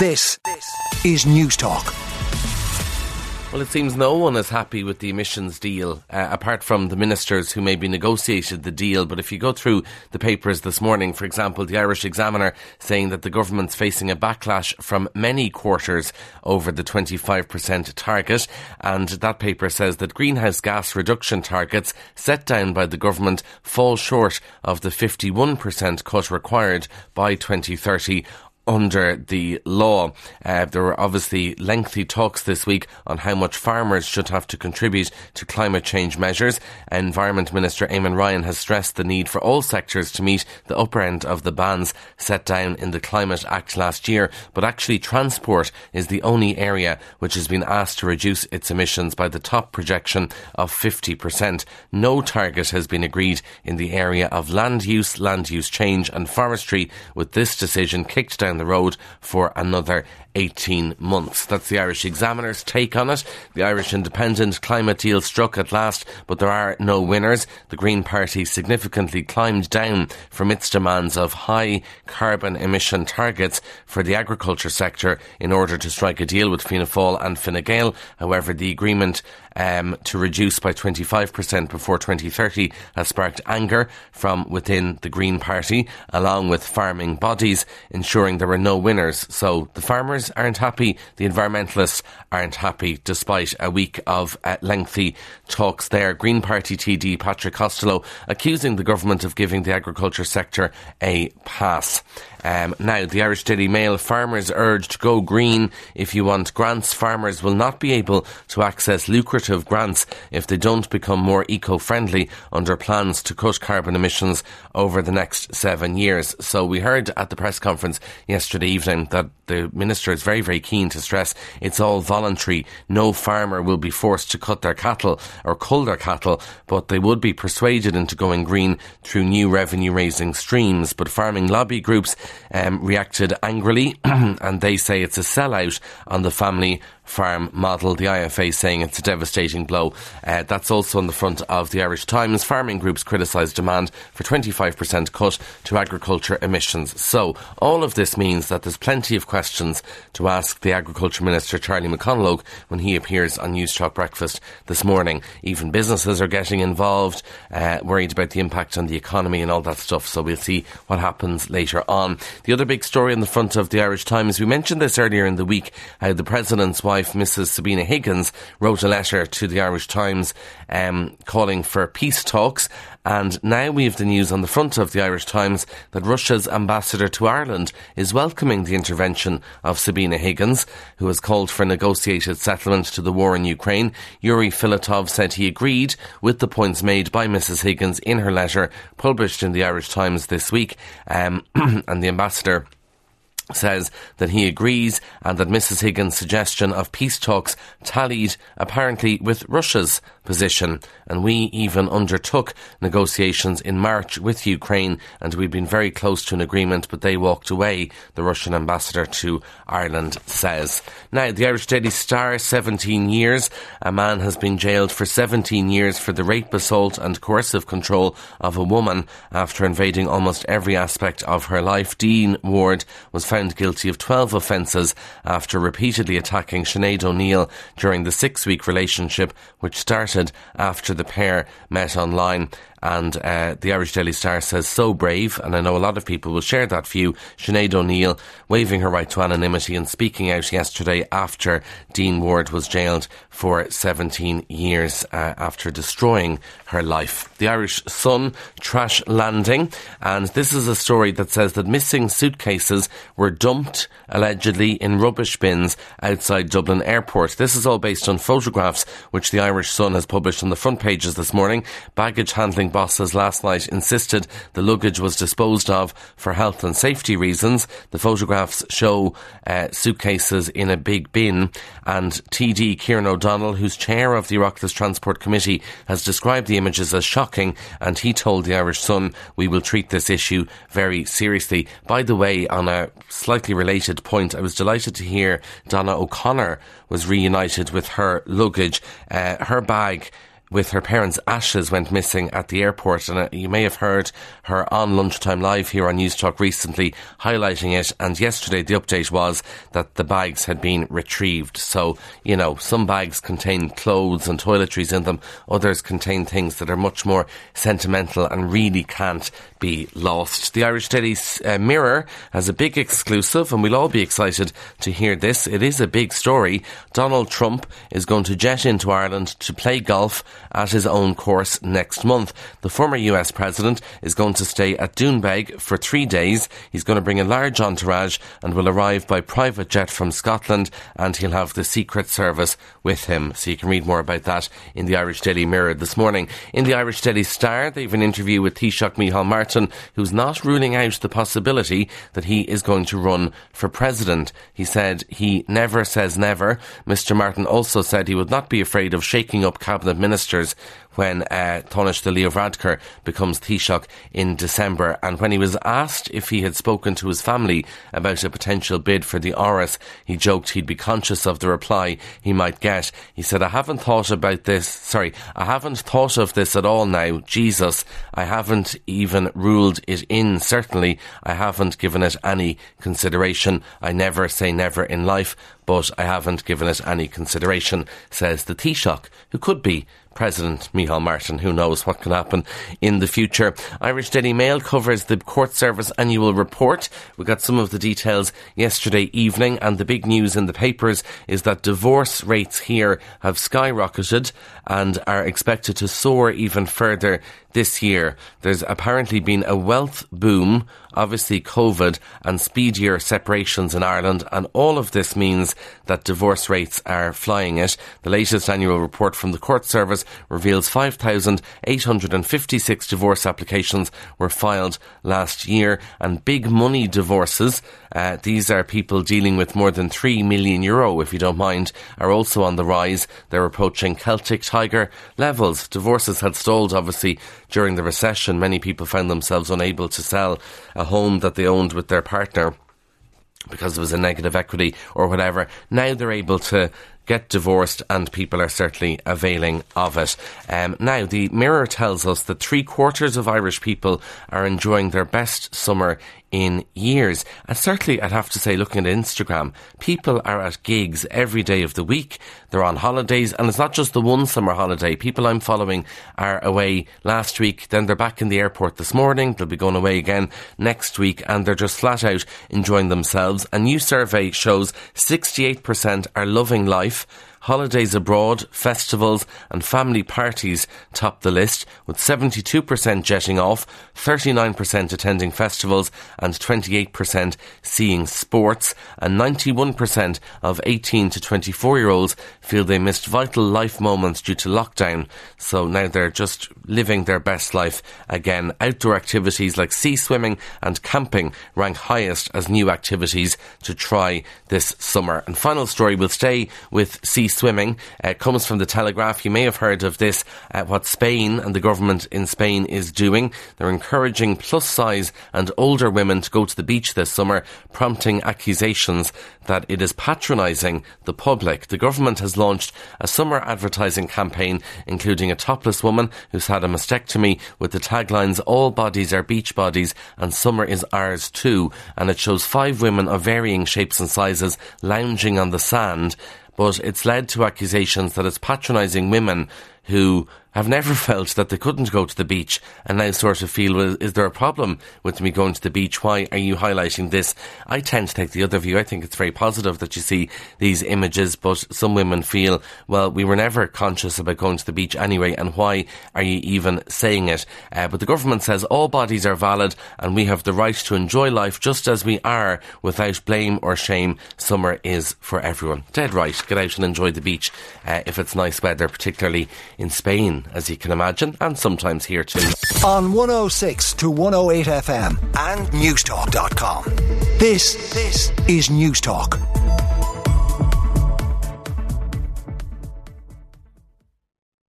This is Newstalk. Well, it seems no one is happy with the emissions deal, uh, apart from the ministers who maybe negotiated the deal. But if you go through the papers this morning, for example, the Irish Examiner saying that the government's facing a backlash from many quarters over the 25% target. And that paper says that greenhouse gas reduction targets set down by the government fall short of the 51% cut required by 2030 under the law. Uh, there were obviously lengthy talks this week on how much farmers should have to contribute to climate change measures. Environment Minister Eamon Ryan has stressed the need for all sectors to meet the upper end of the bands set down in the Climate Act last year. But actually, transport is the only area which has been asked to reduce its emissions by the top projection of 50%. No target has been agreed in the area of land use, land use change and forestry, with this decision kicked down the road for another 18 months. That's the Irish Examiner's take on it. The Irish Independent climate deal struck at last, but there are no winners. The Green Party significantly climbed down from its demands of high carbon emission targets for the agriculture sector in order to strike a deal with Fianna Fáil and Fine Gael. However, the agreement um, to reduce by 25% before 2030 has sparked anger from within the Green Party, along with farming bodies, ensuring there are no winners. So the farmers farmers aren't happy, the environmentalists aren't happy, despite a week of uh, lengthy talks there. Green Party TD Patrick Costello accusing the government of giving the agriculture sector a pass. Um, now, the Irish Daily Mail farmers urged go green. If you want grants, farmers will not be able to access lucrative grants if they don't become more eco friendly under plans to cut carbon emissions over the next seven years. So, we heard at the press conference yesterday evening that the Minister is very, very keen to stress it's all voluntary. No farmer will be forced to cut their cattle or cull their cattle, but they would be persuaded into going green through new revenue raising streams. But farming lobby groups um, reacted angrily and they say it's a sellout on the family farm model. The IFA saying it's a devastating blow. Uh, that's also on the front of the Irish Times. Farming groups criticise demand for 25% cut to agriculture emissions. So all of this means that there's plenty of questions to ask the Agriculture Minister Charlie McConalogue when he appears on Newstalk Breakfast this morning. Even businesses are getting involved, uh, worried about the impact on the economy and all that stuff. So we'll see what happens later on. The other big story on the front of the Irish Times, we mentioned this earlier in the week, how the President's wife wife, Mrs. Sabina Higgins, wrote a letter to the Irish Times um, calling for peace talks. And now we have the news on the front of the Irish Times that Russia's ambassador to Ireland is welcoming the intervention of Sabina Higgins, who has called for a negotiated settlement to the war in Ukraine. Yuri Filatov said he agreed with the points made by Mrs. Higgins in her letter published in the Irish Times this week. Um, and the ambassador says that he agrees and that Mrs. Higgins' suggestion of peace talks tallied apparently with Russia's position. And we even undertook negotiations in March with Ukraine and we've been very close to an agreement, but they walked away, the Russian ambassador to Ireland says. Now, the Irish Daily Star, 17 years. A man has been jailed for 17 years for the rape, assault and coercive control of a woman after invading almost every aspect of her life. Dean Ward was found found guilty of 12 offences after repeatedly attacking Sinead O'Neill during the six week relationship which started after the pair met online. And uh, the Irish Daily Star says, so brave, and I know a lot of people will share that view. Sinead O'Neill waiving her right to anonymity and speaking out yesterday after Dean Ward was jailed for 17 years uh, after destroying her life. The Irish Sun trash landing, and this is a story that says that missing suitcases were dumped allegedly in rubbish bins outside Dublin Airport. This is all based on photographs which the Irish Sun has published on the front pages this morning. Baggage handling bosses last night insisted the luggage was disposed of for health and safety reasons. The photographs show uh, suitcases in a big bin, and TD Kieran O'Donnell, who's chair of the Oireachtas Transport Committee, has described the images as shocking, and he told the Irish Sun, "We will treat this issue very seriously." By the way, on a slightly related point, I was delighted to hear Donna O'Connor was reunited with her luggage. Uh, her bag with her parents' ashes went missing at the airport. And uh, you may have heard her on Lunchtime Live here on Newstalk recently highlighting it. And yesterday, the update was that the bags had been retrieved. So, you know, some bags contain clothes and toiletries in them, others contain things that are much more sentimental and really can't be lost. The Irish Daily uh, Mirror has a big exclusive, and we'll all be excited to hear this. It is a big story. Donald Trump is going to jet into Ireland to play golf at his own course next month. The former US president is going to stay at Doonbeg for three days. He's going to bring a large entourage and will arrive by private jet from Scotland, and he'll have the Secret Service with him. So you can read more about that in the Irish Daily Mirror this morning. In the Irish Daily Star, they've an interview with Taoiseach Micheál Martin, who's not ruling out the possibility that he is going to run for president. He said he never says never. Mr. Martin also said he would not be afraid of shaking up cabinet ministers fixtures when uh, Taoiseach de Leo Varadkar becomes Taoiseach in December. And when he was asked if he had spoken to his family about a potential bid for the Áras, he joked he'd be conscious of the reply he might get. He said, I haven't thought about this, sorry, I haven't thought of this at all now. Jesus, I haven't even ruled it in. Certainly, I haven't given it any consideration. I never say never in life, but I haven't given it any consideration, says the Taoiseach, who could be President Micheál Martin. Who knows what can happen in the future? Irish Daily Mail covers the Court Service annual report. We got some of the details yesterday evening, and the big news in the papers is that divorce rates here have skyrocketed and are expected to soar even further this year. There's apparently been a wealth boom, obviously COVID and speedier separations in Ireland, and all of this means that divorce rates are flying it. The latest annual report from the Court Service reveals 5,856 divorce applications were filed last year, and big money divorces, uh, these are people dealing with more than 3 million euro, if you don't mind, are also on the rise. They're approaching Celtic Tiger levels. Divorces had stalled, obviously, during the recession, many people found themselves unable to sell a home that they owned with their partner because there was a negative equity or whatever. Now they're able to get divorced, and people are certainly availing of it. Um, now, the Mirror tells us that three quarters of Irish people are enjoying their best summer in years. And certainly, I'd have to say, looking at Instagram, people are at gigs every day of the week. They're on holidays, and it's not just the one summer holiday. People I'm following are away last week, then they're back in the airport this morning. They'll be going away again next week, and they're just flat out enjoying themselves. A new survey shows 68% are loving life holidays abroad, festivals, and family parties top the list, with 72% jetting off, 39% attending festivals, and 28% seeing sports, and 91% of 18 to 24 year olds feel they missed vital life moments due to lockdown. So now they're just living their best life again. Outdoor activities like sea swimming and camping rank highest as new activities to try this summer. And final story, we'll stay with sea swimming. Uh, comes from the Telegraph. You may have heard of this, uh, what Spain and the government in Spain is doing. They're encouraging plus size and older women to go to the beach this summer, prompting accusations that it is patronising the public. The government has launched a summer advertising campaign, including a topless woman who's had a mastectomy with the taglines, All bodies are beach bodies and summer is ours too. And it shows five women of varying shapes and sizes lounging on the sand but it's led to accusations that it's patronising women who have never felt that they couldn't go to the beach and now sort of feel, well, is there a problem with me going to the beach? Why are you highlighting this? I tend to take the other view. I think it's very positive that you see these images, but some women feel, well, we were never conscious about going to the beach anyway, and why are you even saying it? Uh, but the government says all bodies are valid and we have the right to enjoy life just as we are without blame or shame. Summer is for everyone. Dead right. Get out and enjoy the beach uh, if it's nice weather, particularly in Spain as you can imagine, and sometimes here too. On 106 to 108 FM and Newstalk.com. This, this is Newstalk.